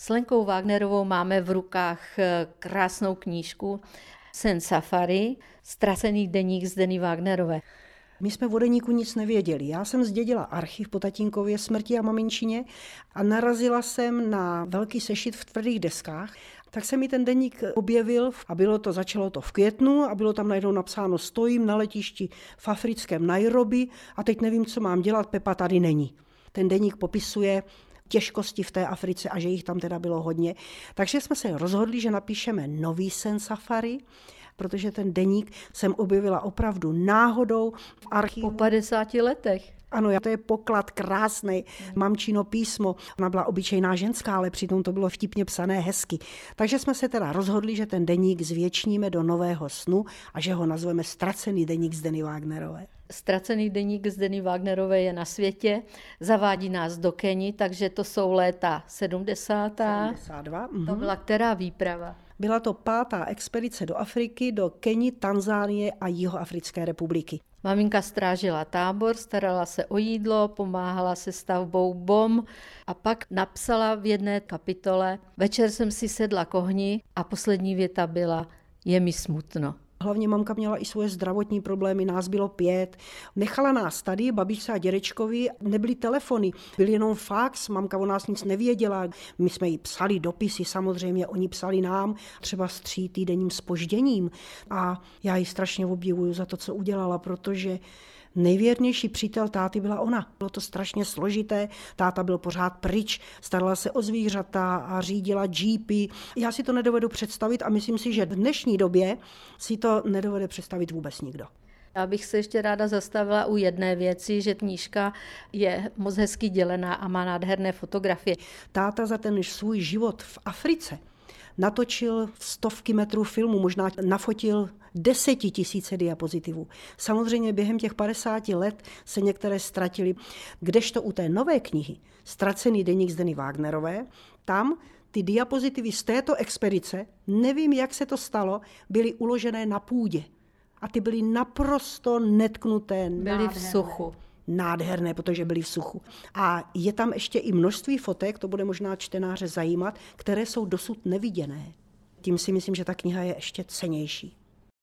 S Lenkou Wagnerovou máme v rukách eh, krásnou knížku Sen Safari, ztracený deník z Denny Wagnerové. My jsme o deníku nic nevěděli. Já jsem zdědila archiv po tatínkově smrti a maminčině a narazila jsem na velký sešit v tvrdých deskách tak se mi ten deník objevil a bylo to, začalo to v květnu a bylo tam najednou napsáno stojím na letišti v africkém Nairobi a teď nevím, co mám dělat, Pepa tady není. Ten deník popisuje těžkosti v té Africe a že jich tam teda bylo hodně. Takže jsme se rozhodli, že napíšeme nový sen safari, protože ten deník jsem objevila opravdu náhodou v archivu. Po 50 letech. Ano, to je poklad krásný, mamčino písmo. Ona byla obyčejná ženská, ale přitom to bylo vtipně psané hezky. Takže jsme se teda rozhodli, že ten deník zvětšníme do nového snu a že ho nazveme Ztracený deník z Denny Wagnerové. Ztracený deník z Denny Wagnerové je na světě, zavádí nás do Keni, takže to jsou léta 70. 72. To byla která výprava? Byla to pátá expedice do Afriky, do Keni, Tanzánie a Jihoafrické republiky. Maminka strážila tábor, starala se o jídlo, pomáhala se stavbou bom a pak napsala v jedné kapitole Večer jsem si sedla k ohni a poslední věta byla Je mi smutno. Hlavně mamka měla i svoje zdravotní problémy, nás bylo pět. Nechala nás tady, babičce a dědečkovi, nebyly telefony, byl jenom fax, mamka o nás nic nevěděla. My jsme jí psali dopisy, samozřejmě oni psali nám, třeba s tří týdenním spožděním. A já ji strašně obdivuju za to, co udělala, protože nejvěrnější přítel táty byla ona. Bylo to strašně složité, táta byl pořád pryč, starala se o zvířata a řídila jeepy. Já si to nedovedu představit a myslím si, že v dnešní době si to nedovede představit vůbec nikdo. Já bych se ještě ráda zastavila u jedné věci, že knížka je moc hezky dělená a má nádherné fotografie. Táta za ten svůj život v Africe natočil stovky metrů filmu, možná nafotil desetitisíce diapozitivů. Samozřejmě během těch 50 let se některé ztratily, kdežto u té nové knihy Ztracený deník z Denny Wagnerové, tam ty diapozitivy z této expedice, nevím, jak se to stalo, byly uložené na půdě. A ty byly naprosto netknuté. Byly nádherné. v suchu nádherné, protože byly v suchu. A je tam ještě i množství fotek, to bude možná čtenáře zajímat, které jsou dosud neviděné. Tím si myslím, že ta kniha je ještě cenější.